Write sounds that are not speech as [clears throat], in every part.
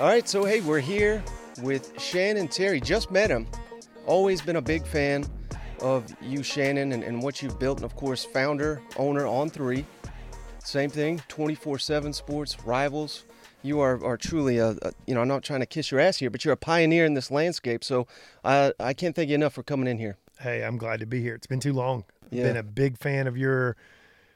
All right, so hey, we're here with Shannon Terry. Just met him. Always been a big fan of you, Shannon, and, and what you've built. And of course, founder, owner on three. Same thing, 24 7 sports, rivals. You are, are truly a, a, you know, I'm not trying to kiss your ass here, but you're a pioneer in this landscape. So uh, I can't thank you enough for coming in here. Hey, I'm glad to be here. It's been too long. Yeah. Been a big fan of your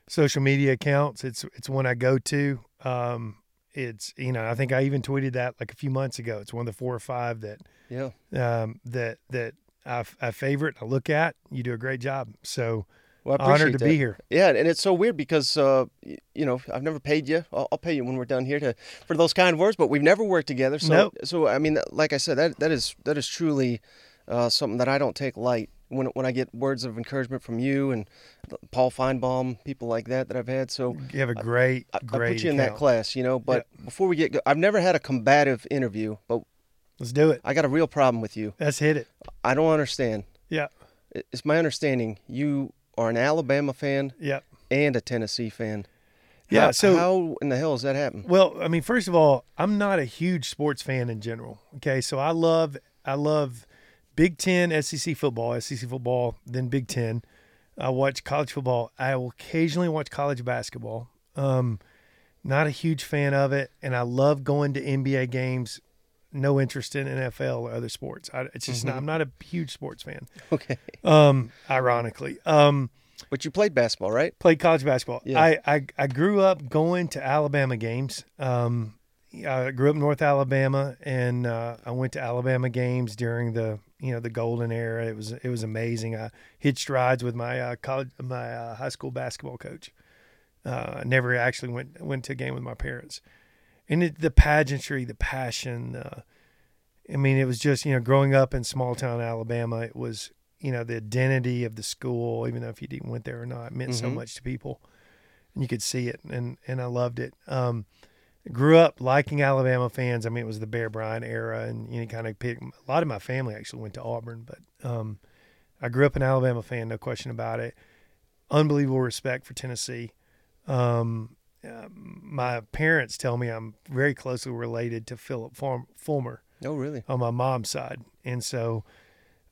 social media accounts. It's it's one I go to. Um, it's you know I think I even tweeted that like a few months ago. It's one of the four or five that Yeah. um, that that I, I favorite. I look at. You do a great job. So Well, I honored to that. be here. Yeah, and it's so weird because uh, you know I've never paid you. I'll, I'll pay you when we're done here to for those kind of words, but we've never worked together. So, Nope. so I mean, like I said, that that is that is truly uh, something that I don't take light. When when I get words of encouragement from you and Paul Finebaum, people like that that I've had. So You have a great I, I great. put you in that class, you know. But before we get, go- I've never had a combative interview, but Let's do it. I got a real problem with you. Let's hit it. I don't understand. Yeah. It's my understanding you are an Alabama fan Yeah. and a Tennessee fan. Yeah, How, so- how in the hell does that happen? Well, I mean, first of all, I'm not a huge sports fan in general. Okay, so I love I love Big Ten, SEC football, SEC football, then Big Ten. I watch college football. I will occasionally watch college basketball. Um, not a huge fan of it, and I love going to NBA games. No interest in NFL or other sports. I, it's just not, I'm not a huge sports fan. Okay, Um, ironically, um, but you played basketball, right? played college basketball. Yeah. I, I I grew up going to Alabama games. Um, I grew up in North Alabama, and uh, I went to Alabama games during the you know the golden era. It was it was amazing. I hitched rides with my uh, college my uh, high school basketball coach. Uh, I never actually went went to a game with my parents, and it, the pageantry, the passion. Uh, I mean, it was just you know growing up in small town Alabama. It was you know the identity of the school, even though if you didn't went there or not, it meant so Mhm. much to people, and you could see it, and and I loved it. Um, grew up liking Alabama fans. I mean, it was the Bear Bryant era, and you know, kind of pick, a lot of my family actually went to Auburn, but um, I grew up an Alabama fan, no question about it. Unbelievable respect for Tennessee. Um, uh, my parents tell me I'm very closely related to Phillip Fulmer Oh, really? on my mom's side. And so,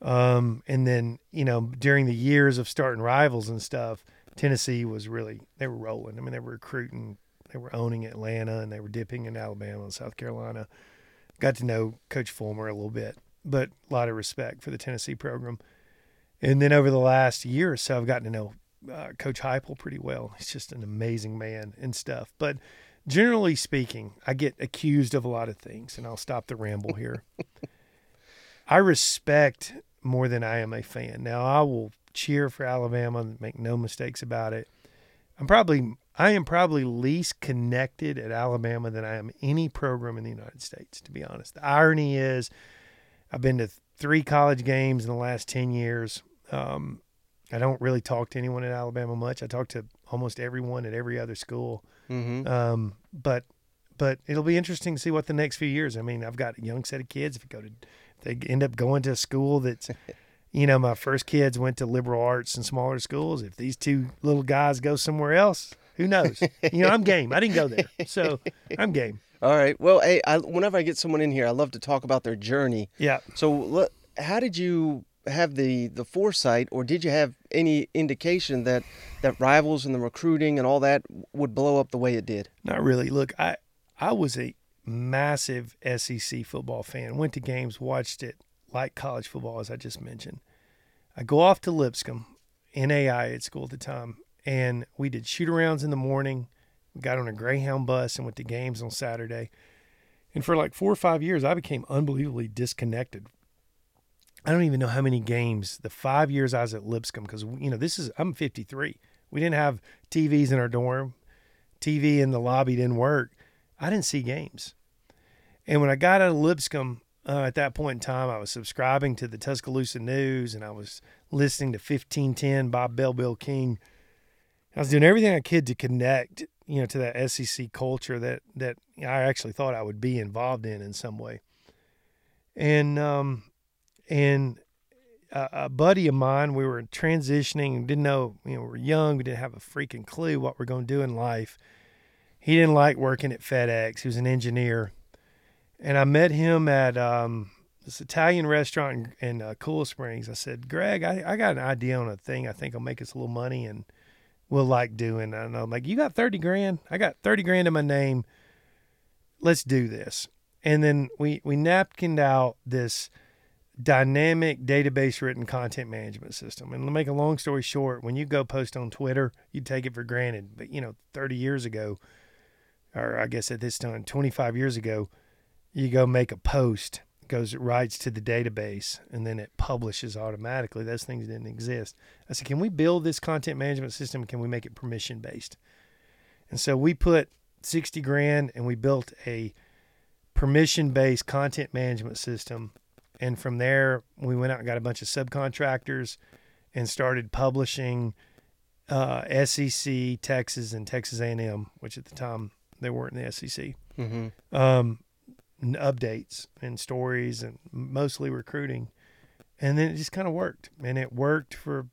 um, and then, you know, during the years of starting rivals and stuff, Tennessee was really, they were rolling. I mean, they were recruiting, they were owning Atlanta and they were dipping in Alabama and South Carolina. Got to know Coach Fulmer a little bit, but a lot of respect for the Tennessee program. And then over the last year or so, I've gotten to know uh, Coach Heupel pretty well. He's just an amazing man and stuff. But generally speaking, I get accused of a lot of things, and I'll stop the ramble here. [laughs] I respect more than I am a fan. Now, I will cheer for Alabama make no mistakes about it. I'm probably I am probably least connected at Alabama than I am any program in the United States, to be honest. The irony is I've been to three college games in the last 10 years. Um, I don't really talk to anyone at Alabama much. I talk to almost everyone at every other school. Mm-hmm. Um, but but it'll be interesting to see what the next few years. I mean, I've got a young set of kids. If you go to, if they end up going to a school that's, [laughs] you know, my first kids went to liberal arts and smaller schools. If these two little guys go somewhere else, who knows? you know, I'm game. I didn't go there, so I'm game. All right. Well, hey, I, whenever I get someone in here, I love to talk about their journey. Yeah. So, how did you have the the foresight, or did you have any indication that that rivals and the recruiting and all that would blow up the way it did? Not really. Look, I I was a massive SEC football fan. Went to games, watched it like college football, as I just mentioned. I go off to Lipscomb, NAI at school at the time, and we did shoot arounds in the morning. We got on a Greyhound bus and went to games on Saturday. And for like four or five years, I became unbelievably disconnected. I don't even know how many games the five years I was at Lipscomb because you know this is I'm 53. We didn't have TVs in our dorm. TV in the lobby didn't work. I didn't see games. And when I got out of Lipscomb uh, at that point in time, I was subscribing to the Tuscaloosa News and I was listening to 1510 Bob Bell, Bill King. I was doing everything I could to connect, you know, to that SEC culture that that I actually thought I would be involved in in some way. And um, and a, a buddy of mine, we were transitioning, didn't know, you know, we were young, we didn't have a freaking clue what we're going to do in life. He didn't like working at FedEx. He was an engineer, and I met him at um, this Italian restaurant in, in uh, Cool Springs. I said, Greg, I, I got an idea on a thing. I think I'll make us a little money and we'll like doing. And I'm like, you got 30 grand? I got 30 grand in my name. Let's do this. And then we, we napkined out this dynamic database written content management system. And to make a long story short, when you go post on Twitter, you take it for granted. But, you know, 30 years ago, or I guess at this time, 25 years ago, you go make a post goes it writes to the database and then it publishes automatically. Those things didn't exist. I said, can we build this content management system? Can we make it permission based? And so we put 60 grand and we built a permission based content management system. And from there, we went out and got a bunch of subcontractors and started publishing uh, SEC, Texas, and Texas A&M, which at the time they weren't in the SEC. Mm-hmm. Um, updates and stories and mostly recruiting. And then it just kind of worked. And it worked for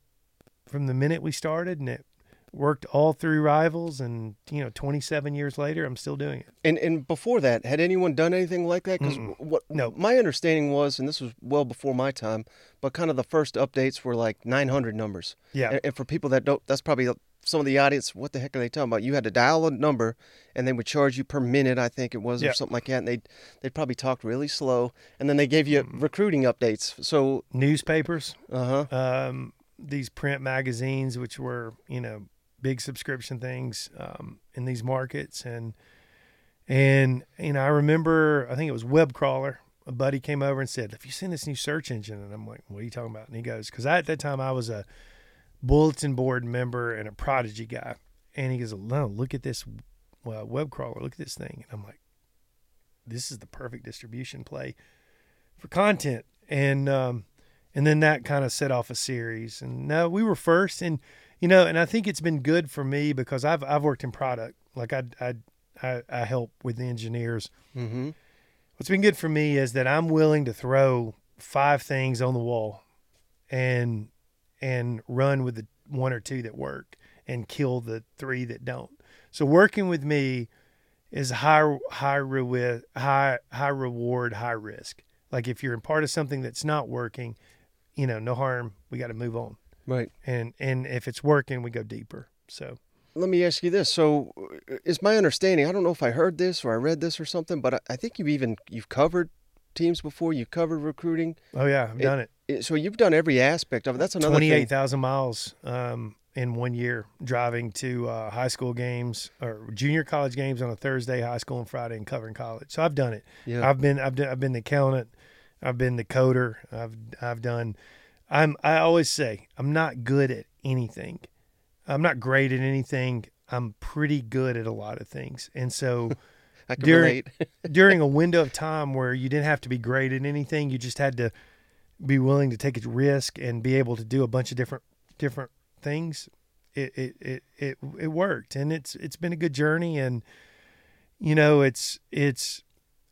from the minute we started and it worked all through rivals and you know 27 years later i'm still doing it. And and before that had anyone done anything like that? Because what no my understanding was and this was well before my time but kind of the first updates were like 900 numbers. Yeah. And, and for people that don't that's probably some of the audience, what the heck are they talking about? You had to dial a number, and they would charge you per minute, I think it was, or something like that. And they they probably talked really slow, and then they gave you mm-hmm. recruiting updates. So newspapers, uh huh, um, these print magazines, which were you know big subscription things um, in these markets, and and you know I remember I think it was Web Crawler. A buddy came over and said, "Have you seen this new search engine?" And I'm like, "What are you talking about?" And he goes, "Because at that time I was a bulletin board member and a prodigy guy. And he goes, no, look at this well, web crawler. Look at this thing. And I'm like, this is the perfect distribution play for content. And, um, and then that kind of set off a series. And no, we were first. And, you know, and I think it's been good for me because I've, I've worked in product. Like I, I, I, I help with the engineers. Mm-hmm. What's been good for me is that I'm willing to throw five things on the wall and and run with the one or two that work and kill the three that don't. So working with me is high high reward high high reward high risk. Like if you're in part of something that's not working, you know, no harm. We got to move on. Right. And and if it's working, we go deeper. So let me ask you this. So, is my understanding? I don't know if I heard this or I read this or something, but I, I think you've even you've covered teams before. You've covered recruiting. Oh yeah, I've done it so you've done every aspect of it. That's another twenty-eight thousand miles um, in one year driving to uh, high school games or junior college games on a Thursday, high school on Friday, and covering college. So I've done it. Yeah. I've been I've done, I've been the accountant. I've been the coder. I've I've done. I'm I always say I'm not good at anything. I'm not great at anything. I'm pretty good at a lot of things, and so. [laughs] during [laughs] during a window of time where you didn't have to be great at anything, you just had to be willing to take a risk and be able to do a bunch of different different things, it it it it, it worked, and it's it's been a good journey, and you know it's it's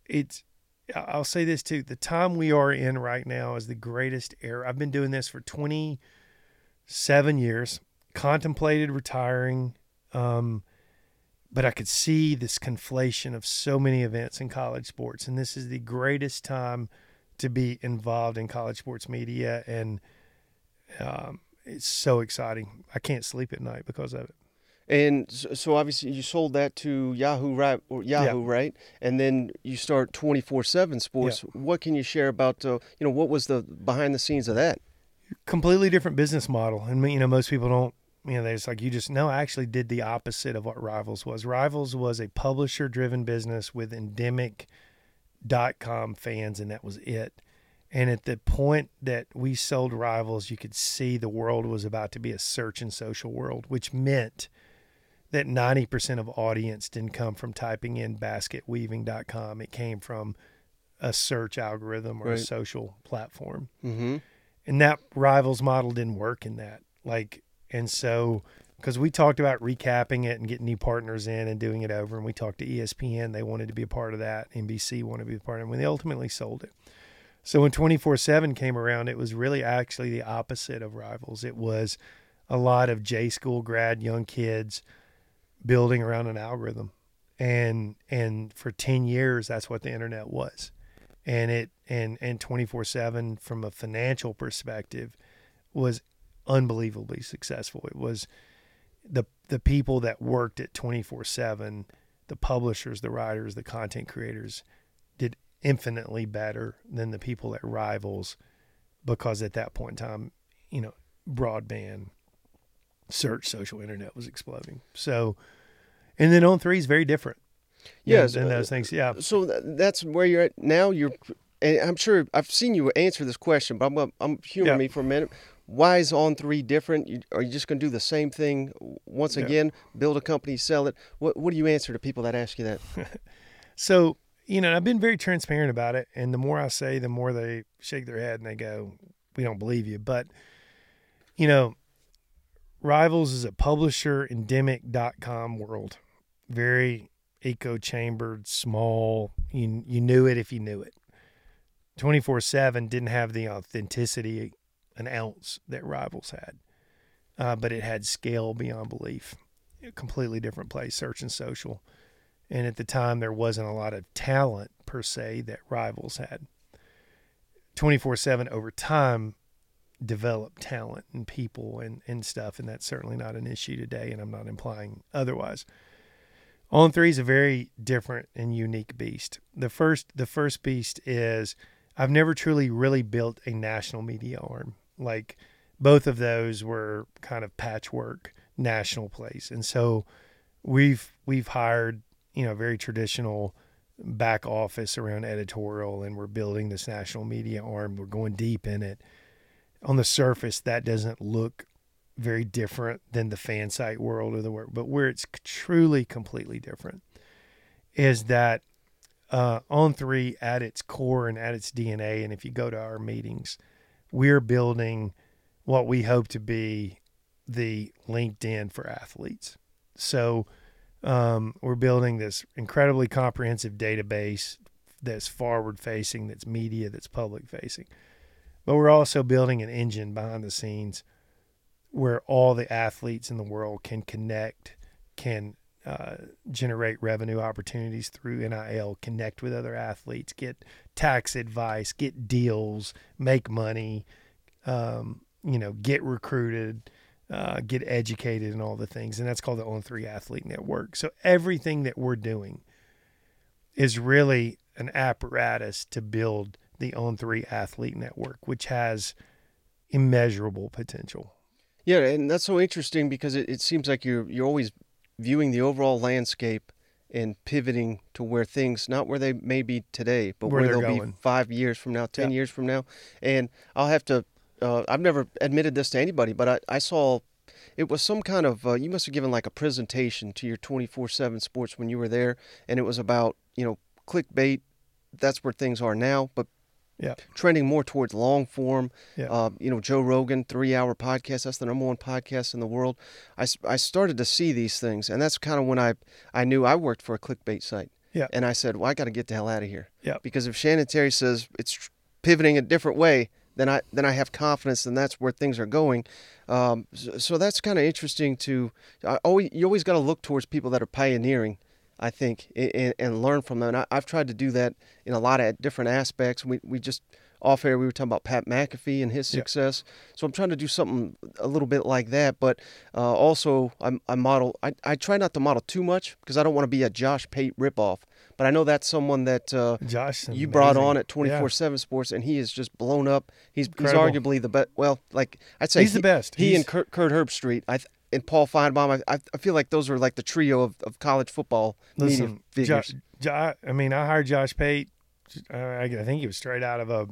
it's. I'll say this too: the time we are in right now is the greatest era. I've been doing this for twenty seven years, contemplated retiring. Um, but I could see this conflation of so many events in college sports, and this is the greatest time to be involved in college sports media, and um, it's so exciting. I can't sleep at night because of it. And so, obviously, you sold that to Yahoo, right? Or Yahoo, yeah. right? And then you start twenty four seven Sports. Yeah. What can you share about? Uh, you know, what was the behind the scenes of that? Completely different business model, and you know, most people don't. You know, there's like you just no. I actually did the opposite of what Rivals was. Rivals was a publisher driven business with endemic dot com fans, and that was it. And at the point that we sold Rivals, you could see the world was about to be a search and social world, which meant that 90% of audience didn't come from typing in basketweaving.com. It came from a search algorithm or right. a social platform. Mm-hmm. And that Rivals model didn't work in that. Like, and so because we talked about recapping it and getting new partners in and doing it over. And we talked to ESPN; they wanted to be a part of that. NBC wanted to be a part of it. When they ultimately sold it, So when 24 7 came around, it was really actually the opposite of rivals. It was a lot of J school grad young kids building around an algorithm. And and for 10 years that's what the internet was. And it and and 24/7 from a financial perspective was unbelievably successful. It was the the people that worked at 24/7, the publishers, the writers, the content creators did infinitely better than the people at rivals because at that point in time, you know, broadband search social internet was exploding. So and then on 3 is very different. Yes, and uh, those things. Yeah. So that's where you're at now. You're, and I'm sure I've seen you answer this question, but I'm, I'm humor Yeah. me for a minute. Why is on three different? You, are you just going to do the same thing once Yeah. again? Build a company, sell it. What What do you answer to people that ask you that? [laughs] So, you know, I've been very transparent about it. And the more I say, the more they shake their head and they go, we don't believe you. But, you know, Rivals is a publisher endemic.com world. Very echo chambered, small. You, you knew it if you knew it. 24 7 didn't have the authenticity, an ounce that Rivals had, uh, but it had scale beyond belief. A completely different place, search and social. And at the time there wasn't a lot of talent per se that rivals had. 24-7 over time developed talent and people and, and stuff and that's certainly not an issue today and i'm not implying otherwise. On three is a very different and unique beast. The first the first beast is i've never truly really built a national media arm like both of those were kind of patchwork national plays. And so we've we've hired you know very traditional back office around editorial and we're building this national media arm. We're going deep in it. On the surface that doesn't look very different than the fan site world or the work but where it's truly completely different is that uh, on three at its core and at its dna and if you go to our meetings we're building what we hope to be the linkedin for athletes so um, we're building this incredibly comprehensive database that's forward facing, that's media, that's public facing. But we're also building an engine behind the scenes where all the athletes in the world can connect, can uh, generate revenue opportunities through NIL, connect with other athletes, get tax advice, get deals, make money, um, you know, get recruited, uh, get educated, and all the things. And that's called the On Three Athlete Network. So everything that we're doing is really an apparatus to build the On Three Athlete Network, which has immeasurable potential. Yeah, and that's so interesting because it, it seems like you're you're always viewing the overall landscape and pivoting to where things not where they may be today, but Where where, they'll going. be five years from now, ten Yeah. years from now. And I'll have to. Uh, I've never admitted this to anybody, but I, I saw it was some kind of uh, you must have given like a presentation to your 24/7 sports when you were there and it was about, you know, clickbait. That's where things are now, but Yeah. trending more towards long form. Yeah. Uh, you know, Joe Rogan, three hour podcast. That's the number one podcast in the world. I, I started to see these things, and that's kind of when I, I knew I worked for a clickbait site. Yeah. And I said, well, I got to get the hell out of here. Yeah. Because if Shannon Terry says it's pivoting a different way, then I then I have confidence, and that's where things are going. Um, so, so that's kind of interesting to. I always you always got to look towards people that are pioneering. I think and, and learn from them. And I, I've tried to do that in a lot of different aspects. We we just off air we were talking about Pat McAfee and his Yeah. success. So I'm trying to do something a little bit like that. But uh, also I, I model. I, I try not to model too much because I don't want to be a Josh Pate ripoff. But I know that's someone that uh, Josh, you brought on at Yeah. 24/7 Sports, and he is just blown up. He's he's arguably the best. Well, like I'd say He's the best. He He's- and Kurt, Kurt Herbstreit, I th- and Paul Finebaum. I, I feel like those are like the trio of, of college football media figures. Jo- Jo- I mean, I hired Josh Pate. Uh, I, I think he was straight out of a.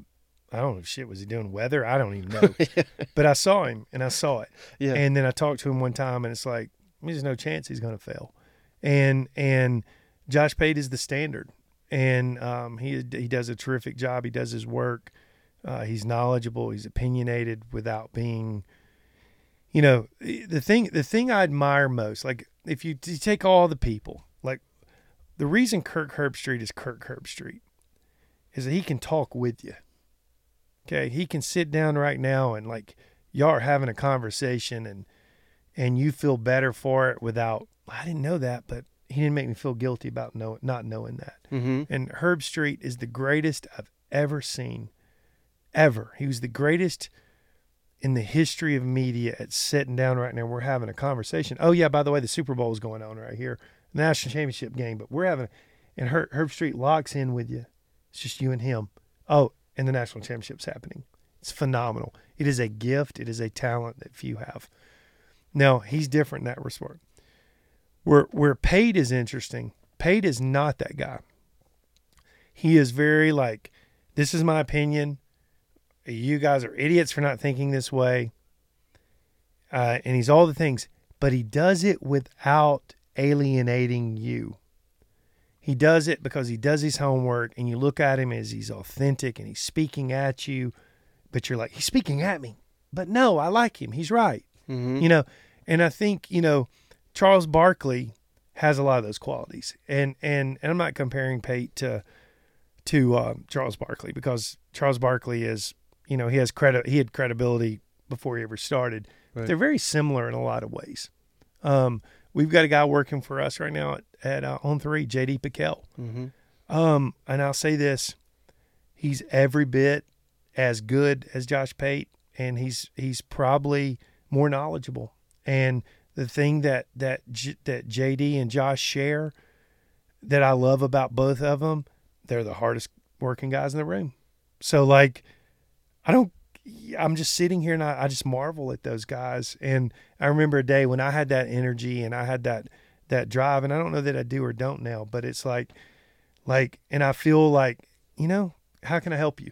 I don't know. Shit, was he doing weather? I don't even know. [laughs] but I saw him and I saw it. yeah, And then I talked to him one time, and it's like there's no chance he's going to fail. And and Josh Pate is the standard, and um, he he does a terrific job. He does his work. Uh, he's knowledgeable. He's opinionated without being, you know, the thing. The thing I admire most, like if you, you take all the people, like the reason Kirk Herbstreit is Kirk Herbstreit, is that he can talk with you. Okay, he can sit down right now and like y'all are having a conversation and and you feel better for it without I didn't know that, but he didn't make me feel guilty about know, not knowing that. Mm-hmm. And Herbstreit is the greatest I've ever seen, ever. He was the greatest in the history of media at sitting down right now. We're having a conversation. Oh yeah, by the way, the Super Bowl is going on right here, national championship game. But we're having, and Herbstreit locks in with you. It's just you and him. Oh, and the national championship's happening. It's phenomenal. It is a gift. It is a talent that few have. Now he's different in that respect. Where where Pate is interesting. Pate is not that guy. He is very like, this is my opinion. You guys are idiots for not thinking this way. Uh, and he's all the things, but he does it without alienating you. He does it because he does his homework, and you look at him as he's authentic and he's speaking at you, but you're like, he's speaking at me. But no, I like him. He's right. Mm-hmm. You know, and I think, you know, Charles Barkley has a lot of those qualities. And and and I'm not comparing Pate to to um, Charles Barkley because Charles Barkley is, you know, he has credit he had credibility before he ever started. Right. They're very similar in a lot of ways. Um, we've got a guy working for us right now at, at uh, on three, JD PicKell. Mm-hmm. Um, and I'll say this: he's every bit as good as Josh Pate, and he's he's probably more knowledgeable. And the thing that that J, that JD and Josh share that I love about both of them, they're the hardest working guys in the room. So like, I don't. I'm just sitting here and I, I just marvel at those guys. And I remember a day when I had that energy and I had that that drive, and I don't know that I do or don't now, but it's like like and I feel like, you know, how can I help you?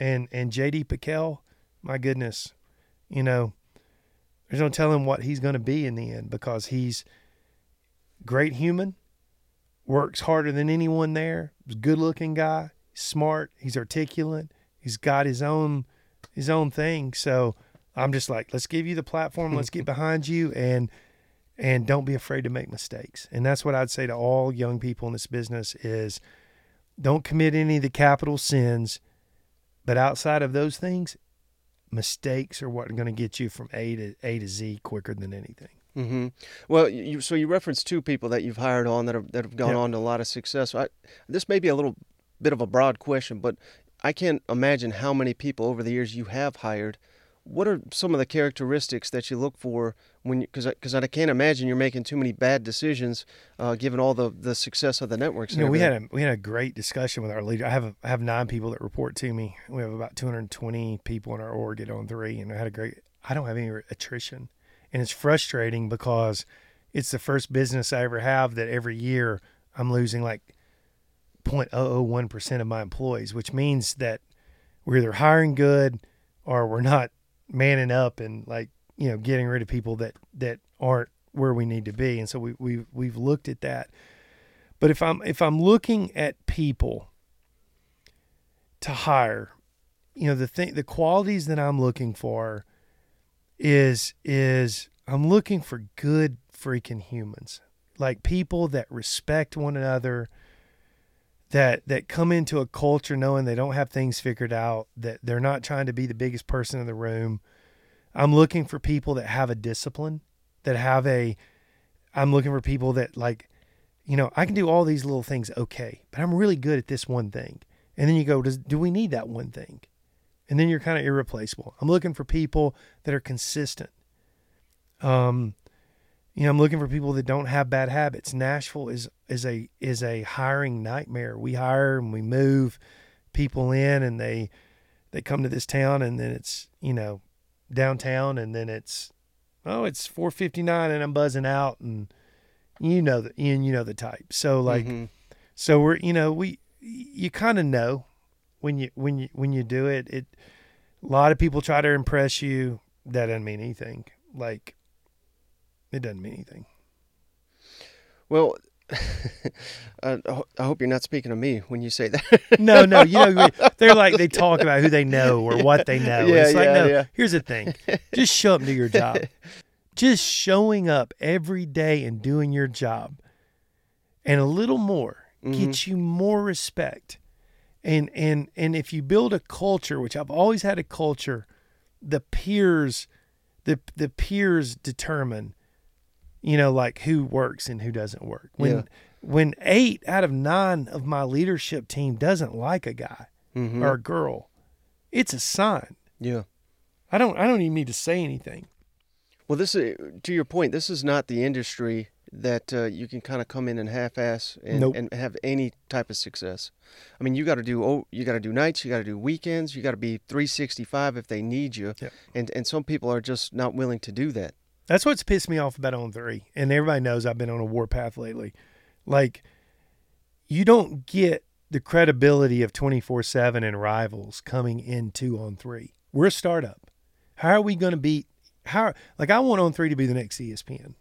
And and JD PicKell, my goodness, you know, there's no telling what he's going to be in the end because he's great human, works harder than anyone there, good looking guy, smart, he's articulate, he's got his own his own thing. So I'm just like, let's give you the platform, let's get [laughs] behind you and and don't be afraid to make mistakes. And that's what I'd say to all young people in this business is don't commit any of the capital sins, but outside of those things, mistakes are what are going to get you from A to A to Z quicker than anything. Mm-hmm. Well, you so you referenced two people that you've hired on that have that have gone Yeah. on to a lot of success. I, this may be a little bit of a broad question, but I can't imagine how many people over the years you have hired. What are some of the characteristics that you look for when? Because because I, can't imagine you're making too many bad decisions, uh, given all the, the success of the networks. You know, we had a we had a great discussion with our leader. I have a, I have nine people that report to me. We have about 220 people in our org at on three, and I had a great. I don't have any attrition, and it's frustrating because it's the first business I ever have that every year I'm losing like 0.001 percent of my employees, which means that we're either hiring good or we're not manning up and like you know getting rid of people that that aren't where we need to be. And so we we we've looked at that. But if I'm if I'm looking at people to hire, you know, the thing the qualities that I'm looking for is is I'm looking for good freaking humans. Like people that respect one another, that that come into a culture knowing they don't have things figured out, that they're not trying to be the biggest person in the room. I'm looking for people that have a discipline, that have a I'm looking for people that like you know, I can do all these little things okay, but I'm really good at this one thing. And then you go, does do we need that one thing? And then you're kind of irreplaceable. I'm looking for people that are consistent. Um, you know, I'm looking for people that don't have bad habits. Nashville is is a is a hiring nightmare. We hire and we move people in, and they they come to this town, and then it's you know downtown, and then it's oh it's 4:59, and I'm buzzing out, and you know the and you know the type. So like Mhm. so we're you know we you kind of know when you when you when you do it. It a lot of people try to impress you. That doesn't mean anything. Like it doesn't mean anything. Well, [laughs] I I hope you're not speaking to me when you say that. No, no, you know [laughs] they're like they talk about who they know or what they know. Yeah, it's like yeah, no. yeah. Here's the thing: just show up and do your job. [laughs] just showing up every day and doing your job, and a little more Mhm. gets you more respect. And and and if you build a culture, which I've always had a culture, the peers the the peers determine you know like who works and who doesn't work. When Yeah. when 8 out of 9 of my leadership team doesn't like a guy Mhm. or a girl, it's a sign. yeah. I don't I don't even need to say anything. Well, this is to your point. This is not the industry that uh, you can kind of come in and half-ass and, Nope. and have any type of success. I mean, you got to do oh, you got to do nights, you got to do weekends, you got to be 365 if they need you, Yep. and and some people are just not willing to do that. That's what's pissed me off about on three. And everybody knows I've been on a warpath lately. Like, you don't get the credibility of 24 7 and rivals coming into on three. We're a startup. How are we going to beat? How, like, I want on three to be the next ESPN.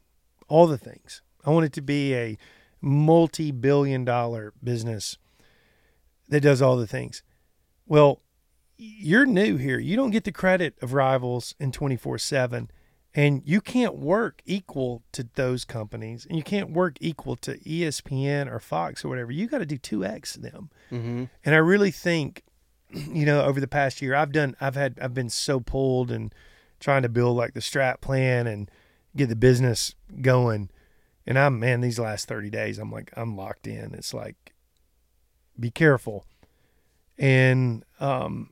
All the things. I want it to be a multi billion dollar business that does all the things. Well, you're new here. You don't get the credit of rivals in 24 7 and you can't work equal to those companies and you can't work equal to ESPN or Fox or whatever. You got to do 2x them. Mm-hmm. And I really think [clears throat] you know over the past year I've done I've had I've been so pulled and trying to build like the strat plan and get the business going. And I'm man these last 30 days I'm like I'm locked in. It's like be careful. And um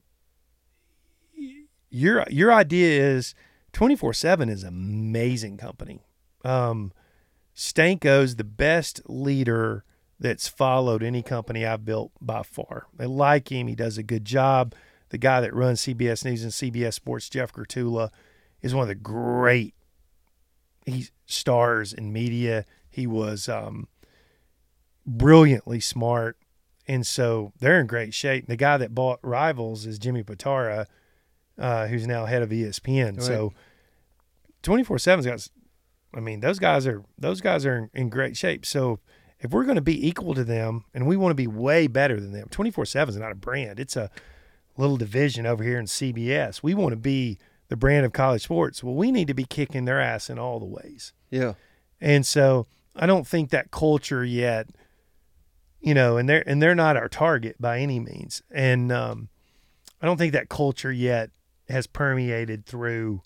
your your idea is 24/7 is an amazing company. Um Stanko's the best leader that's followed any company I've built by far. They like him. He does a good job. The guy that runs CBS News and CBS Sports, Jeff Gerttula, is one of the great he stars in media. He was um, brilliantly smart, and so they're in great shape. The guy that bought Rivals is Jimmy Pitaro, uh, who's now head of ESPN. Right. So twenty four seven's got. I mean, those guys are those guys are in, in great shape. So if we're going to be equal to them, and we want to be way better than them, twenty four seven is not a brand. It's a little division over here in CBS. We want to be the brand of college sports. Well, we need to be kicking their ass in all the ways. Yeah. And so I don't think that culture yet, you know, and they're and they're not our target by any means. And um, I don't think that culture yet has permeated through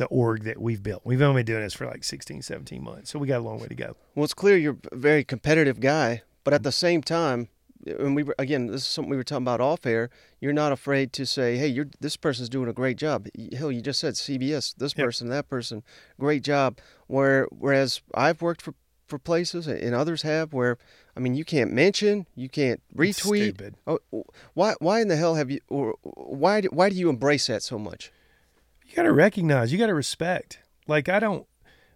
the org that we've built. We've only been doing this for like 16, 17 months. So we got a long way to go. Well, it's clear you're a very competitive guy, but at the same time, and we were again, this is something we were talking about off air. You're not afraid to say, "Hey, you're this person's doing a great job." Hell, you just said CBS, this Yep. person, that person, great job. Where whereas I've worked for for places and others have where I mean, you can't mention, you can't retweet. stupid. Oh, why why in the hell have you or why why do you embrace that so much? You got to recognize, you got to respect. Like I don't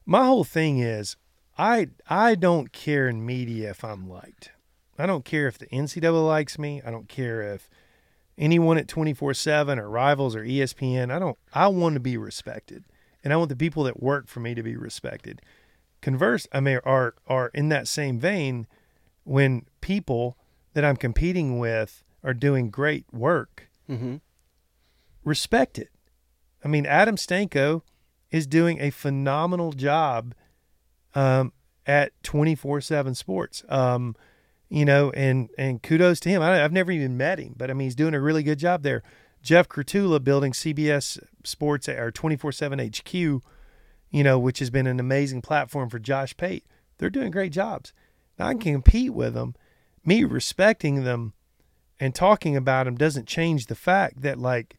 my whole thing is I I don't care in media if I'm liked. I don't care if the NCAA likes me. I don't care if anyone at 24/7 or Rivals or ESPN. I don't I want to be respected. And I want the people that work for me to be respected. Converse, I mean are are in that same vein when people that I'm competing with are doing great work, Mm-hmm. respect it. I mean, Adam Stanko is doing a phenomenal job um, at 24 7 sports. Um, you know, and, and kudos to him. I, I've never even met him, but I mean, he's doing a really good job there. Jeff Gerttula building CBS Sports or 24 7 HQ, you know, which has been an amazing platform for Josh Pate. They're doing great jobs. Now, I can compete with them. Me respecting them and talking about them doesn't change the fact that, like,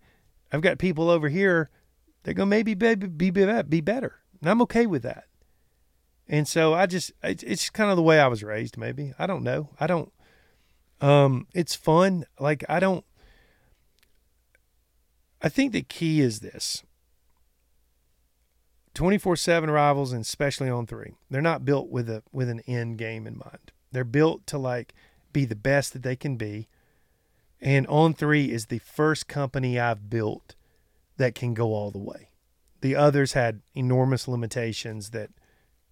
I've got people over here that go maybe be, be, be, be better. And I'm okay with that. And so I just, it's, it's kind of the way I was raised, maybe. I don't know. I don't, um, it's fun. Like, I don't, I think the key is this 24 7 rivals, and especially on three. They're not built with a, with an end game in mind. They're built to like be the best that they can be. And On Three is the first company I've built that can go all the way. The others had enormous limitations that,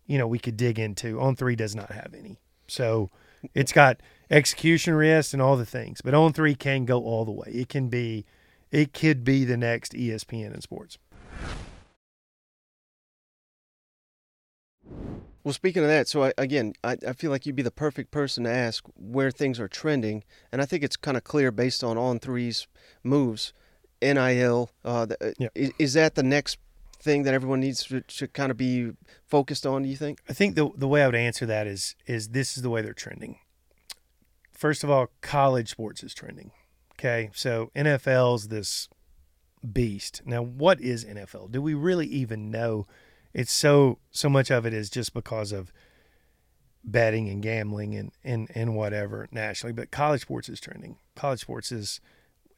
you know, we could dig into. On Three does not have any. So it's got execution risk and all the things. But On Three can go all the way. It can be, it could be the next ESPN in sports. Well, speaking of that, so I, again, I, I feel like you'd be the perfect person to ask where things are trending, and I think it's kind of clear based on on three's moves, NIL. Uh, the, uh, Yeah. is, is that the next thing that everyone needs to, to kind of be focused on? Do you think? I think the the way I would answer that is is this is the way they're trending. First of all, college sports is trending. Okay, so NFL's this beast. Now, what is NFL? Do we really even know? It's so so much of it is just because of betting and gambling and and and whatever nationally. But college sports is trending. College sports is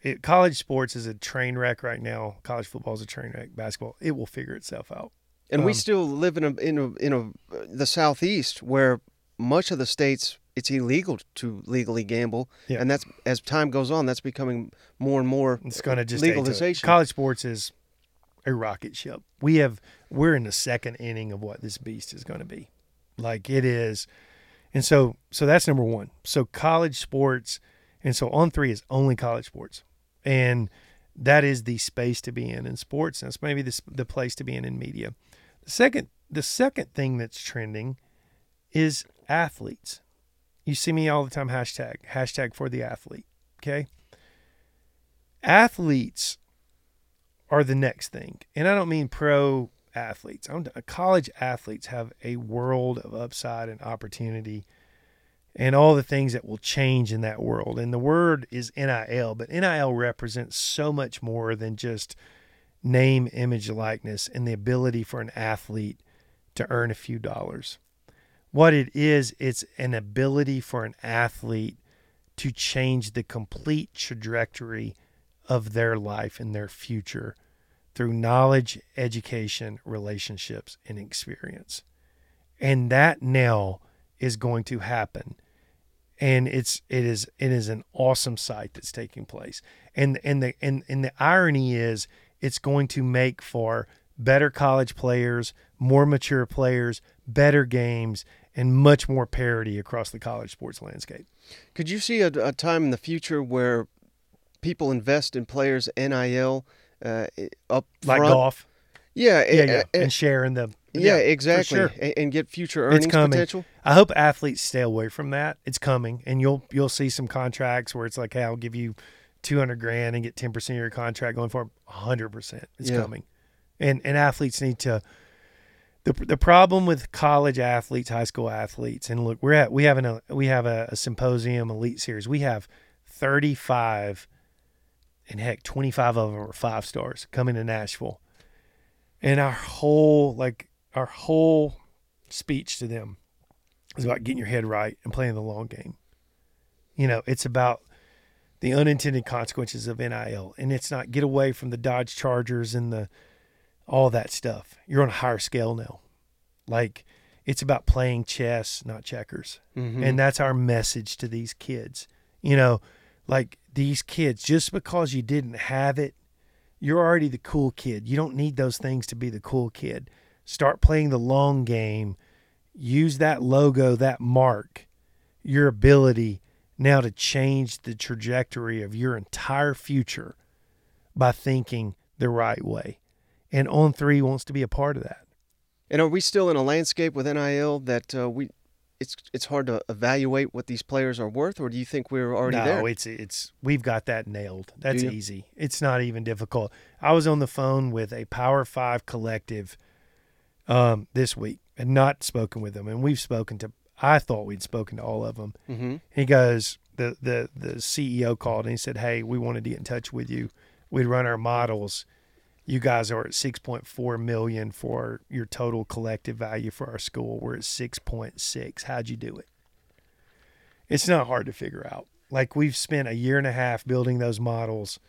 it, college sports is a train wreck right now. College football is a train wreck. Basketball, it will figure itself out. And we Um, still live in a in a in a the southeast where much of the states it's illegal to legally gamble, Yeah. and that's as time goes on, that's becoming more and more. It's going to just legalization. College sports is a rocket ship. We have we're in the second inning of what this beast is going to be. Like it is, and so so that's number one. So college sports, and so on three is only college sports, and that is the space to be in in sports. That's maybe the the place to be in in media. The second the second thing that's trending is athletes. You see me all the time hashtag hashtag for the athlete. Okay athletes are the next thing. And I don't mean pro athletes. I'm, uh, college athletes have a world of upside and opportunity and all the things that will change in that world. And the word is NIL, but NIL represents so much more than just name, image, likeness, and the ability for an athlete to earn a few dollars. What it is, it's an ability for an athlete to change the complete trajectory of their life and their future through knowledge, education, relationships, and experience. And that now is going to happen. And it's it is it is an awesome sight that's taking place. And and the and, and the irony is it's going to make for better college players, more mature players, better games, and much more parity across the college sports landscape. Could you see a, a time in the future where people invest in players NIL uh, up Like front? golf. Yeah, Yeah, yeah. uh, and sharing the yeah, for exactly, sure. and, and get future It's earnings coming. potential. I hope athletes stay away from that. It's coming, and you'll you'll see some contracts where it's like, "Hey, I'll give you two hundred grand and get ten percent of your contract going for hundred percent." It's Yeah. coming, and and athletes need to. the The problem with college athletes, high school athletes, and look, we're at we have an we have a, a symposium elite series. We have thirty five, and heck, twenty five of them are five stars coming to Nashville, and our whole like our whole speech to them is about getting your head right and playing the long game. You know, it's about the unintended consequences of NIL, and it's not get away from the Dodge Chargers and the all that stuff. You're on a higher scale now. Like it's about playing chess, not checkers. Mhm. And that's our message to these kids. You know, like these kids, just because you didn't have it, you're already the cool kid. You don't need those things to be the cool kid. Start playing the long game. Use that logo, that mark, your ability now to change the trajectory of your entire future by thinking the right way. And On Three wants to be a part of that. And are we still in a landscape with NIL that uh, we it's it's hard to evaluate what these players are worth, or do you think we're already no, there? it's it's we've got that nailed. That's easy. It's not even difficult. I was on the phone with a Power Five collective um, this week and not spoken with them, and we've spoken to. I thought we'd spoken to all of them. mm-hmm. He goes, the the the CEO called and he said, "Hey, we wanted to get in touch with you. We'd run our models. You guys are at 6.4 million for your total collective value for our school. We're at 6.6. How'd you do it?" It's not hard to figure out. Like we've spent a year and a half building those models,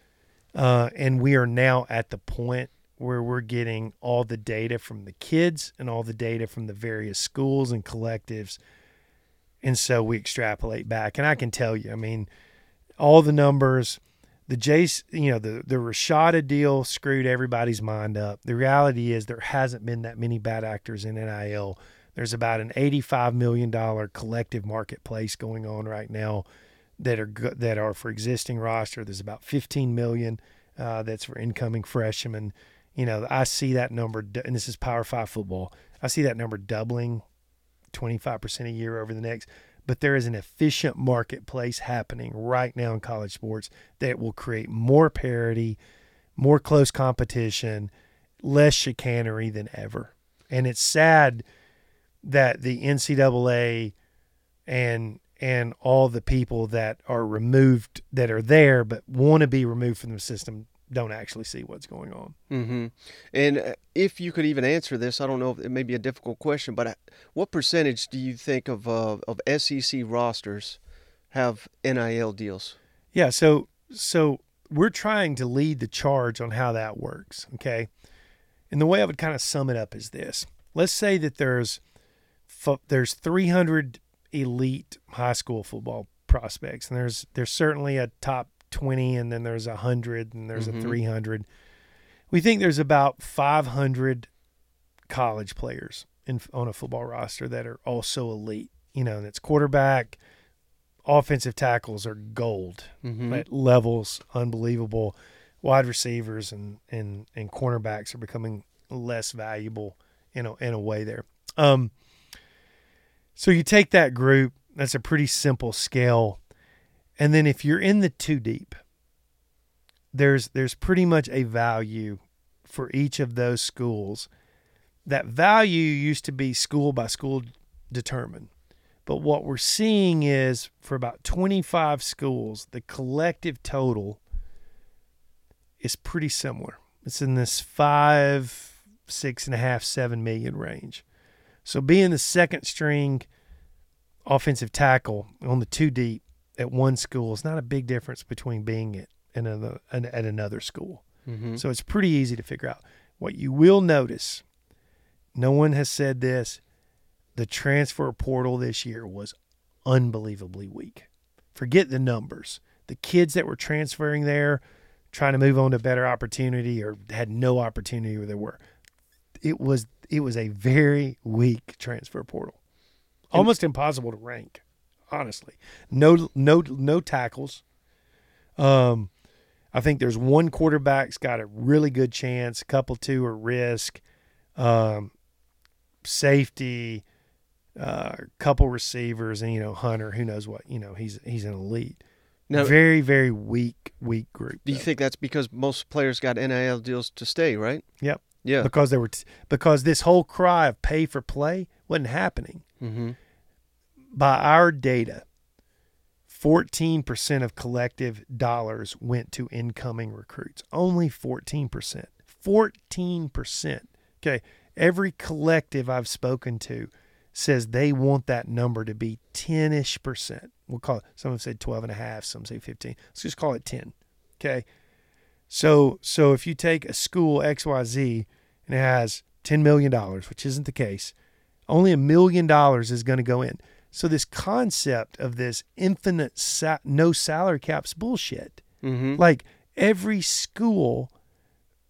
uh, and we are now at the point where we're getting all the data from the kids and all the data from the various schools and collectives. And so we extrapolate back. And i can tell you i mean all the numbers the jace you know the the rashada deal screwed everybody's mind up. The reality is there hasn't been that many bad actors in nil there's about an 85 million dollar collective marketplace going on right now that are that are for existing roster. There's about 15 million uh, that's for incoming freshmen you know i see that number and this is power five football i see that number doubling 25% a year over the next. But there is an efficient marketplace happening right now in college sports that will create more parity, more close competition, less chicanery than ever. And it's sad that the NCAA and and all the people that are removed that are there but want to be removed from the system don't actually see what's going on. Mm-hmm. And uh, if you could even answer this, I don't know if it may be a difficult question, but uh, what percentage do you think of uh, of SEC rosters have NIL deals? Yeah, so so we're trying to lead the charge on how that works. Okay, and the way I would kind of sum it up is this: Let's say that there's there's 300 elite high school football prospects, and there's there's certainly a top 20, and then there's a hundred, and there's Mhm. a 300. We think there's about 500 college players in on a football roster that are also elite. You know, and it's quarterback, offensive tackles are gold Mm-hmm. at levels unbelievable. Wide receivers and and and cornerbacks are becoming less valuable in a in a way there. Um, so you take that group, that's a pretty simple scale, and then if you're in the two deep, there's there's pretty much a value for each of those schools. That value used to be school by school determined. But what we're seeing is for about 25 schools, the collective total is pretty similar. It's in this five, six and a half, seven million range. So being the second string offensive tackle on the two deep at one school is not a big difference between being it and another, at another school. Mm-hmm. So it's pretty easy to figure out. What you will notice, no one has said this, the transfer portal this year was unbelievably weak. Forget the numbers. The kids that were transferring there, trying to move on to better opportunity or had no opportunity where they were. It was it was a very weak transfer portal. Almost impossible to rank, honestly. No no no tackles. Um I think there's one quarterback's got a really good chance. A couple two are risk, um, safety, uh, couple receivers, and you know Hunter. Who knows what? You know he's he's an elite. Now, very very weak weak group. do you though. think that's because most players got NIL deals to stay, right? Yep. Yeah. because they were t- because this whole cry of pay for play wasn't happening Mm-hmm. By our data. 14% of collective dollars went to incoming recruits. Only 14%. 14%. Okay. Every collective I've spoken to says they want that number to be 10 ish percent. We'll call it, some have said 12 and a half, some say 15. Let's just call it 10. Okay. So, so if you take a school XYZ and it has $10 million, which isn't the case, only a million dollars is going to go in. So this concept of this infinite sa- no salary caps bullshit. Mm-hmm. Like every school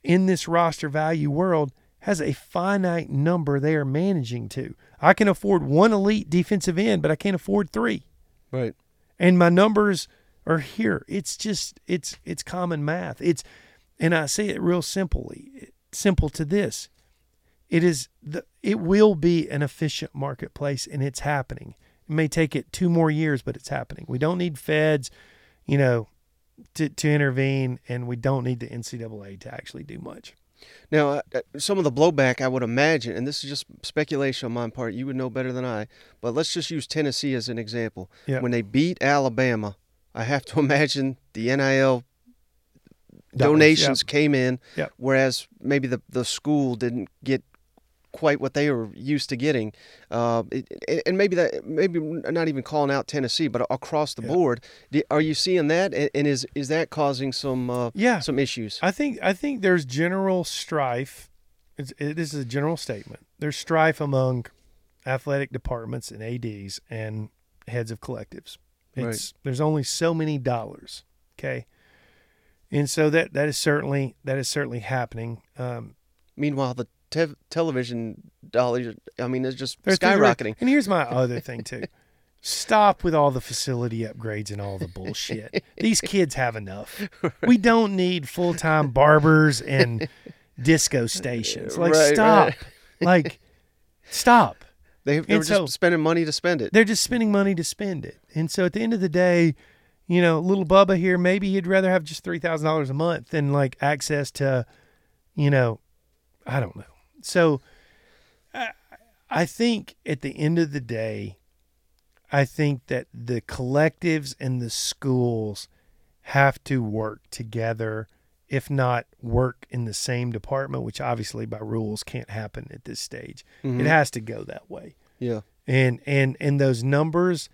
in this roster value world has a finite number they are managing to. I can afford one elite defensive end, but I can't afford three. Right. And my numbers are here. It's just it's it's common math. It's and I say it real simply, simple to this. It is the it will be an efficient marketplace and it's happening. It may take it two more years, but it's happening. We don't need feds, you know, to, to intervene, and we don't need the NCAA to actually do much. Now, uh, uh, some of the blowback, I would imagine, and this is just speculation on my part, you would know better than I, but let's just use Tennessee as an example. Yeah. When they beat Alabama, I have to [laughs] imagine the NIL donations came in, Yep. whereas maybe the, the school didn't get quite what they were used to getting. Uh, it, and maybe that, maybe not even calling out Tennessee, but across the Yeah. board, are you seeing that? And is is that causing some uh, Yeah. some issues? I think I think there's general strife. It's, it, this is a general statement. There's strife among athletic departments and ads and heads of collectives. It's there's only so many dollars. Okay, and so that that is certainly that is certainly happening. Um, Meanwhile, the tev- television dollars, I mean, it's just through skyrocketing. And here's my [laughs] other thing too. Stop with all the facility upgrades and all the bullshit. These kids have enough. We don't need full time barbers and disco stations. Like Right, stop. right. Like stop. They, they And were so- just spending money to spend it. they're just spending money to spend it. And so at the end of the day, you know, little Bubba here, maybe he'd rather have just three thousand dollars a month than like access to, you know, I don't know. So I, I think at the end of the day, I think that the collectives and the schools have to work together, if not work in the same department, which obviously by rules can't happen at this stage. Mhm. It has to go that way Yeah. and and and those numbers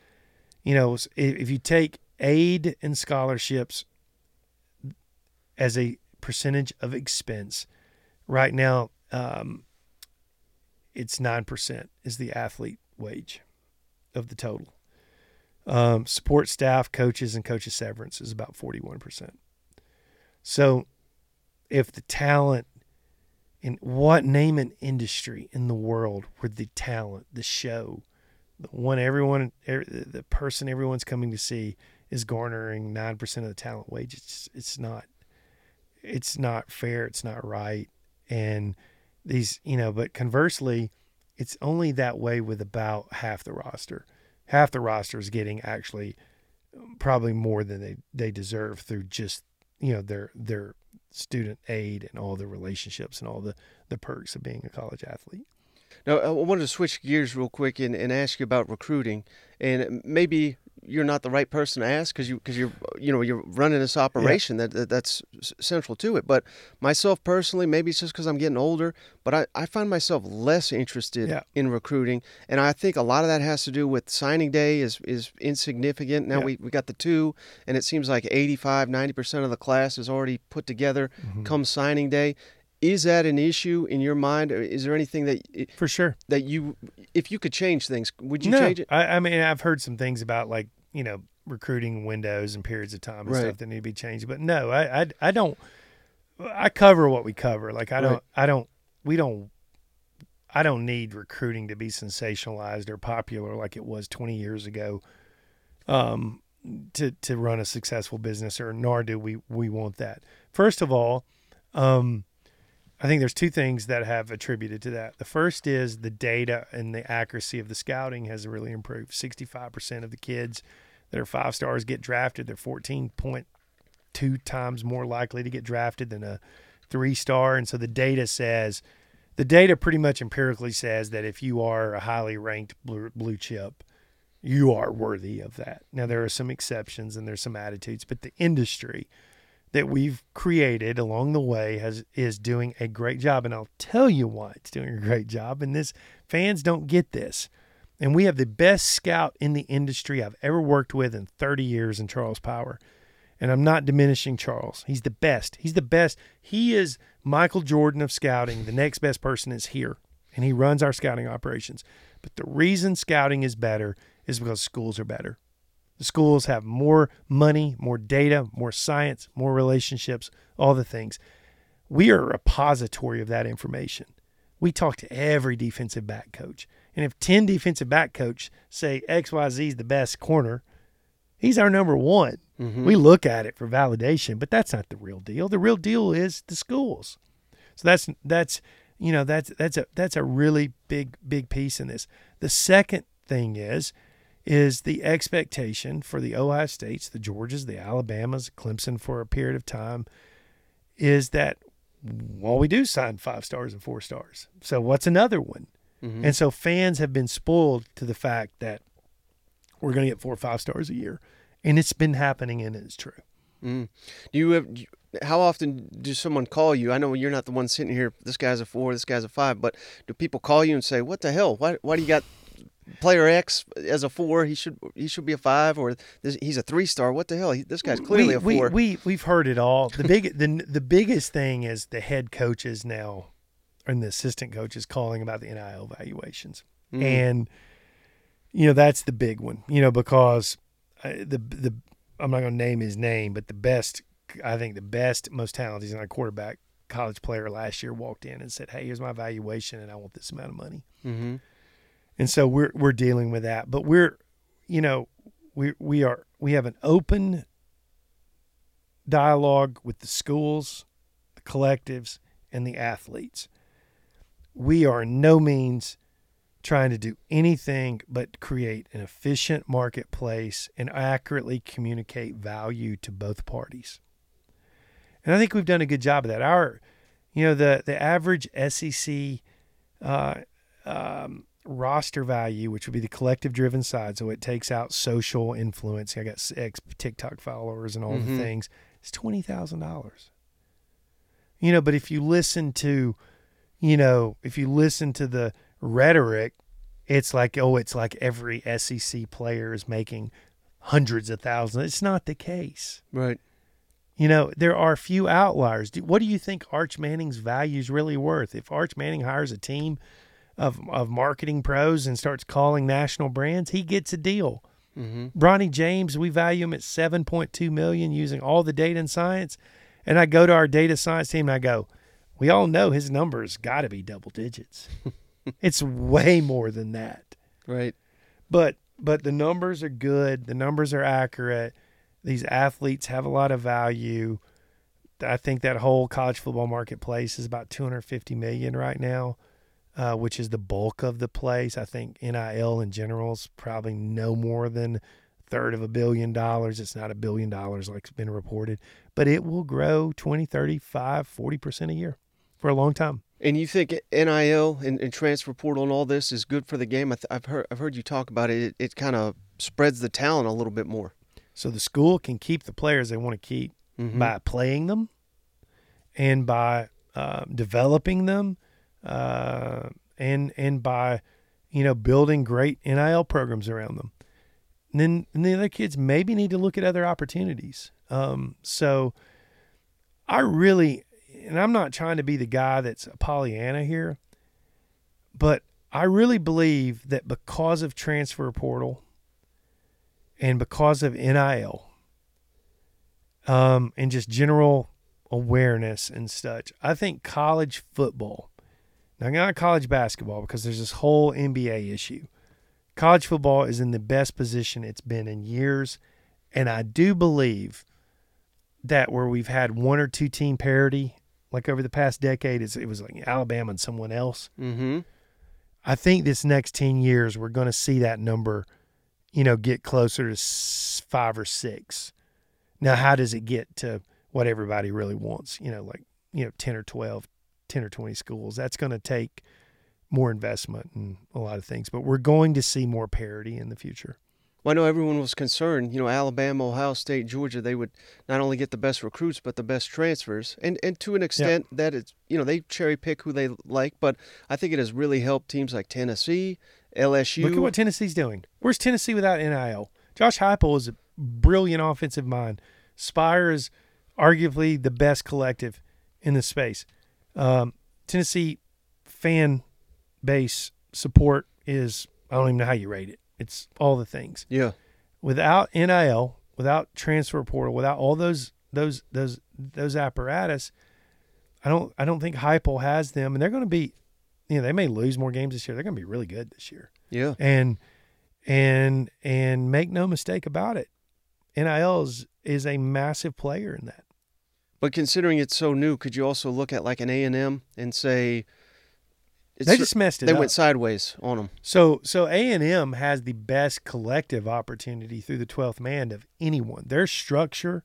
you know if you take aid and scholarships as a percentage of expense right now um, it's 9% is the athlete wage of the total. Um, support staff coaches and coaches severance is about 41% so if the talent in what name an industry in the world where the talent the show the one everyone er, the person everyone's coming to see is garnering 9% of the talent wage it's it's not it's not fair it's not right. And these you know but conversely it's only that way with about half the roster half the roster is getting actually um, probably more than they they deserve through just you know their their student aid and all the relationships and all the the perks of being a college athlete Now, I wanted to switch gears real quick and, and ask you about recruiting. And uh, maybe you're not the right person to ask because you because you're you know you're running this operation that, that that's central to it. But myself personally, maybe it's just because I'm getting older, but I, I find myself less interested Yeah. in recruiting, and I think a lot of that has to do with signing day is is insignificant. Now Yeah. we, we got the two, and it seems like 85, 90 percent of the class is already put together Mm-hmm. come signing day. Is that an issue in your mind? Or Is there anything that for sure that you, if you could change things, would you no, change it? I, I mean, I've heard some things about like you know recruiting windows and periods of time and Right. stuff that need to be changed, but no, I, I, I don't. I cover what we cover. Like I don't, Right. I don't, we don't. I don't need recruiting to be sensationalized or popular like it was 20 years ago. Um, to to run a successful business, or nor do we we want that. First of all, um, I think there's two things that have attributed to that. The first is the data and the accuracy of the scouting has really improved. 65% of the kids that are five stars get drafted. They're 14.2 times more likely to get drafted than a three star. And so the data says, the data pretty much empirically says that if you are a highly ranked blue, blue chip, you are worthy of that. Now, there are some exceptions and there's some attitudes, but the industry that we've created along the way has is doing a great job and I'll tell you why it's doing a great job and this fans don't get this. And we have the best scout in the industry I've ever worked with in 30 years in Charles Power. And I'm not diminishing Charles. He's the best. He's the best. He is Michael Jordan of scouting. The next best person is here. And he runs our scouting operations. But the reason scouting is better is because schools are better. The schools have more money, more data, more science, more relationships, all the things. We are a repository of that information. We talk to every defensive back coach. And if 10 defensive back coach say XYZ is the best corner, he's our number one. Mm-hmm. We look at it for validation, but that's not the real deal. The real deal is the schools. So that's that's you know that's that's a that's a really big big piece in this. The second thing is is the expectation for the Ohio States, the Georgias, the Alabamas, Clemson for a period of time is that all we do sign five stars and four stars. So what's another one? Mm-hmm. And so fans have been spoiled to the fact that we're going to get four or five stars a year. And it's been happening and it's true. Mm. Do you have? How often does someone call you? I know you're not the one sitting here. This guy's a four. This guy's a five. But do people call you and say, "What the hell? Why? Why do you got player X as a four? He should he should be a five, or this, he's a three star. What the hell? He, this guy's clearly we, a four. We, we we've heard it all. The big the the biggest thing is the head coaches now and the assistant coaches calling about the NIL valuations. Mhm. And you know that's the big one. You know because uh, the the I'm not going to name his name, but the best I think the best most talented not a quarterback college player last year walked in and said, "Hey, here's my valuation and I want this amount of money." mm-hmm. And so we're we're dealing with that but we're you know we we are we have an open dialogue with the schools the collectives and the athletes we are no means trying to do anything but create an efficient marketplace and accurately communicate value to both parties. And I think we've done a good job of that. Our, you know, the the average SEC uh, um, roster value, which would be the collective driven side, so it takes out social influence. I got six TikTok followers and all Mhm. the things. It's twenty thousand dollars. You know, but if you listen to, you know, if you listen to the rhetoric, it's like, oh, it's like every SEC player is making hundreds of thousands. It's not the case. Right. You know, there are a few outliers. What do you think Arch Manning's value is really worth? If Arch Manning hires a team of, of marketing pros and starts calling national brands, he gets a deal. Mm-hmm. Bronny James, we value him at 7.2 million using all the data and science. And I go to our data science team and I go, we all know his numbers got to be double digits. [laughs] it's way more than that. Right. But but the numbers are good. The numbers are accurate. These athletes have a lot of value. I think that whole college football marketplace is about 250 million right now, uh, which is the bulk of the place. I think NIL in general is probably no more than a third of a billion dollars. It's not a billion dollars like it's been reported, but it will grow 20, 35, 40% a year for a long time. And you think NIL and, and transfer portal and all this is good for the game? I th- I've heard I've heard you talk about it. It, it kind of spreads the talent a little bit more. So the school can keep the players they want to keep Mhm. by playing them and by uh, developing them uh, and and by you know building great NIL programs around them. And then and the other kids maybe need to look at other opportunities. Um, so I really and I'm not trying to be the guy that's a Pollyanna here, but I really believe that because of transfer portal and because of NIL, um, and just general awareness and such. I think college football, now not college basketball, because there's this whole NBA issue. College football is in the best position it's been in years, and I do believe that where we've had one or two team parity, like over the past decade, it was like Alabama and someone else. Mm-hmm. I think this next 10 years, we're going to see that number, you know, get closer to five or six. Now, how does it get to what everybody really wants? You know, like, you know, 10 or 12, 10 or 20 schools. That's going to take more investment and a lot of things, but we're going to see more parity in the future. Well, I know everyone was concerned. You know, Alabama, Ohio State, Georgia. They would not only get the best recruits, but the best transfers, and and to an extent that it's you know they cherry pick who they like. But I think it has really helped teams like Tennessee, LSU. Look at what Tennessee's doing. Where's Tennessee without NIL? Josh Heupel is a brilliant offensive mind. Spyre is arguably the best collective in the space. Um, Tennessee fan base support is I don't even know how you rate it. It's all the things. yeah, Without NIL, without transfer portal, without all those those those those apparatus, I don't I don't think Heupel has them, and they're going to be, you know, they may lose more games this year. They're going to be really good this year yeah, and and and make no mistake about it nil is, is a massive player in that but considering it's so new, could you also look at like an A and M and say it's, they just messed it they up. went sideways on them? so so a&m has the best collective opportunity through the 12th man of anyone. Their structure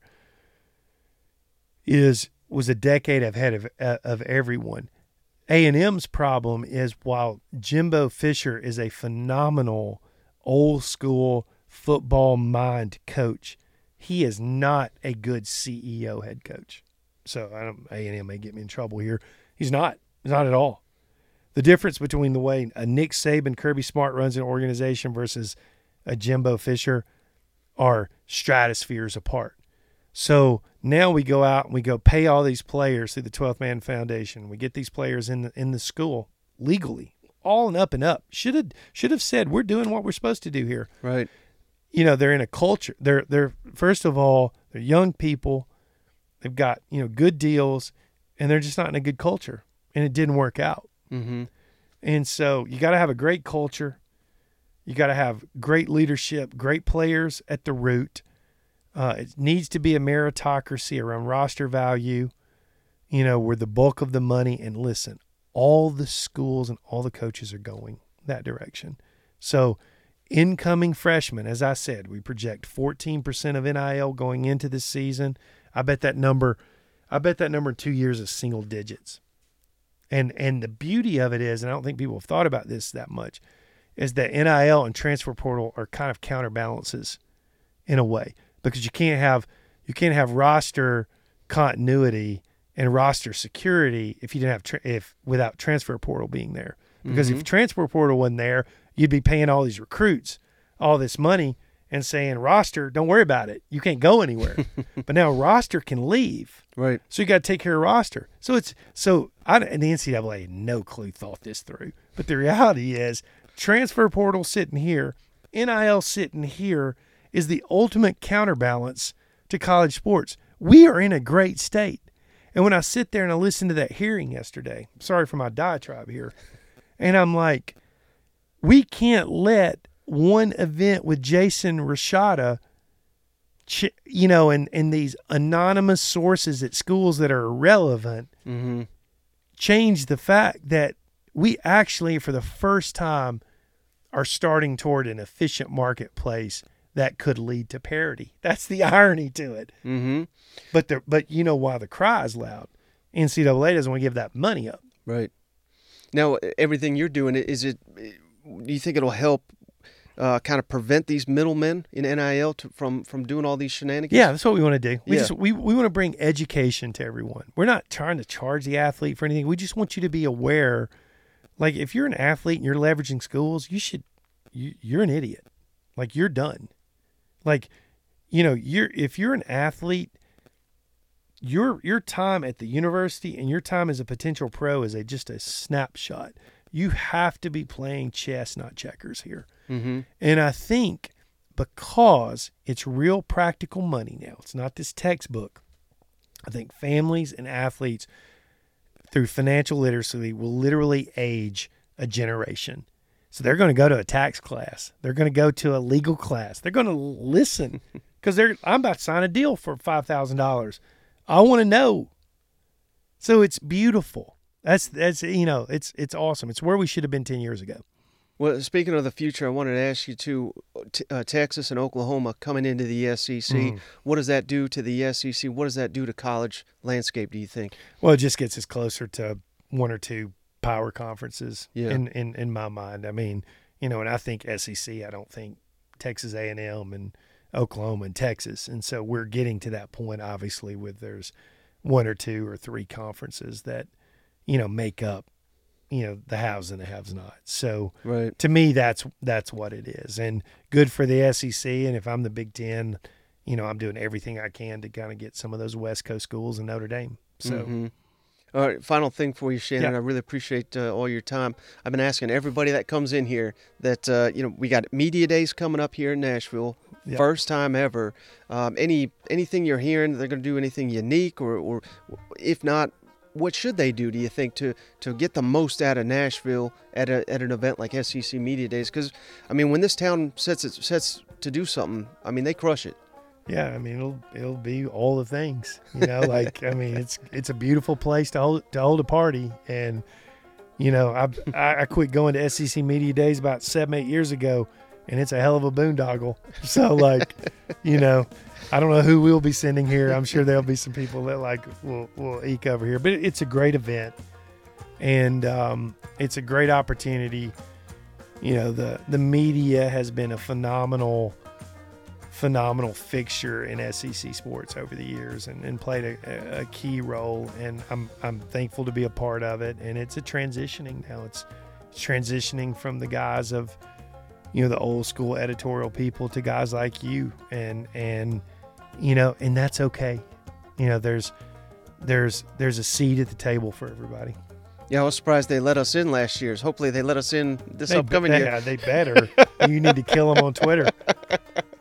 is was a decade ahead of uh, of everyone. A&m's problem is while jimbo fisher is a phenomenal old school football mind coach he is not a good ceo head coach so I don't, a&m may get me in trouble here he's not he's not at all the difference between the way a Nick Saban, Kirby Smart runs an organization versus a Jimbo Fisher are stratospheres apart. So now we go out and we go pay all these players through the 12th Man Foundation. We get these players in the, in the school legally, all and up and up. Should have should have said we're doing what we're supposed to do here. Right. You know, they're in a culture. They're they're first of all, they're young people. They've got, you know, good deals and they're just not in a good culture. And it didn't work out. Mm-hmm. And so you got to have a great culture. You got to have great leadership, great players at the root. Uh, it needs to be a meritocracy around roster value, you know, where the bulk of the money and listen, all the schools and all the coaches are going that direction. So, incoming freshmen, as I said, we project 14% of NIL going into this season. I bet that number, I bet that number in two years is single digits. And and the beauty of it is, and I don't think people have thought about this that much, is that NIL and transfer portal are kind of counterbalances in a way because you can't have you can't have roster continuity and roster security if you didn't have tra- if without transfer portal being there. Because Mhm. if transfer portal wasn't there, you'd be paying all these recruits all this money and saying roster, don't worry about it, you can't go anywhere. [laughs] but now roster can leave. Right. So you got to take care of roster. So it's so I and the NCAA had no clue thought this through. But the reality is, transfer portal sitting here, NIL sitting here, is the ultimate counterbalance to college sports. We are in a great state. And when I sit there and I listen to that hearing yesterday, sorry for my diatribe here, and I'm like, we can't let one event with Jaden Rashada you know, and, and these anonymous sources at schools that are irrelevant Mm-hmm. change the fact that we actually, for the first time, are starting toward an efficient marketplace that could lead to parity. [laughs] That's the irony to it. Mm-hmm. But the but you know why the cry is loud. NCAA doesn't want to give that money up. Right. Now, everything you're doing, is it? Do you think it'll help uh, kind of prevent these middlemen in NIL to, from from doing all these shenanigans? Yeah, that's what we want to do. We Yeah. just we, we want to bring education to everyone. We're not trying to charge the athlete for anything. We just want you to be aware. Like if you're an athlete and you're leveraging schools, you should you, you're an idiot. Like you're done. Like you know, you're if you're an athlete, your your time at the university and your time as a potential pro is a just a snapshot. You have to be playing chess, not checkers here. Mm-hmm. And I think because it's real practical money now, it's not this textbook. I think families and athletes through financial literacy will literally age a generation. So they're going to go to a tax class. They're going to go to a legal class. They're going to listen [laughs] because they're I'm about to sign a deal for five thousand dollars. I want to know. So it's beautiful. That's that's you know it's it's awesome. It's where we should have been ten years ago. Well, speaking of the future, I wanted to ask you too. T- uh, Texas and Oklahoma coming into the SEC. Mm. What does that do to the SEC? What does that do to college landscape? Do you think? Well, it just gets us closer to one or two power conferences. Yeah. In in in my mind, I mean, you know, and I think SEC. I don't think Texas A and M and Oklahoma and Texas, and so we're getting to that point. Obviously, with there's one or two or three conferences that you know make up you know the haves and the haves not. So Right. to me, that's that's what it is, and good for the SEC. And if I'm the Big Ten, you know, I'm doing everything I can to kind of get some of those West Coast schools and Notre Dame. So. Mhm. All right. Final thing for you, Shannon. Yeah. I really appreciate uh, all your time. I've been asking everybody that comes in here that uh, you know we got media days coming up here in Nashville. Yep. First time ever. Um, any anything you're hearing? They're going to do anything unique, or, or if not, what should they do? Do you think to to get the most out of Nashville at a, at an event like SEC Media Days? Because I mean, when this town sets it sets to do something, I mean they crush it. Yeah, I mean it'll it'll be all the things, you know. [laughs] Like I mean, it's it's a beautiful place to hold to hold a party, and you know, I I I quit going to SEC media days about seven eight years ago, and it's a hell of a boondoggle. [laughs] So like, you know, I don't know who we'll be sending here. I'm sure there'll be some people that like will will eke over here, but it's a great event, and um, it's a great opportunity. You know, the the media has been a phenomenal phenomenal fixture in SEC sports over the years and, and played a, a key role. And I'm, I'm thankful to be a part of it. And it's a transitioning now. It's, it's transitioning from the guys of, you know, the old school editorial people to guys like you. And, and, you know, and that's okay. You know, there's, there's, there's a seat at the table for everybody. Yeah, I was surprised they let us in last year's. Hopefully they let us in this They, upcoming year. they better. [laughs] you need to kill them on Twitter. [laughs]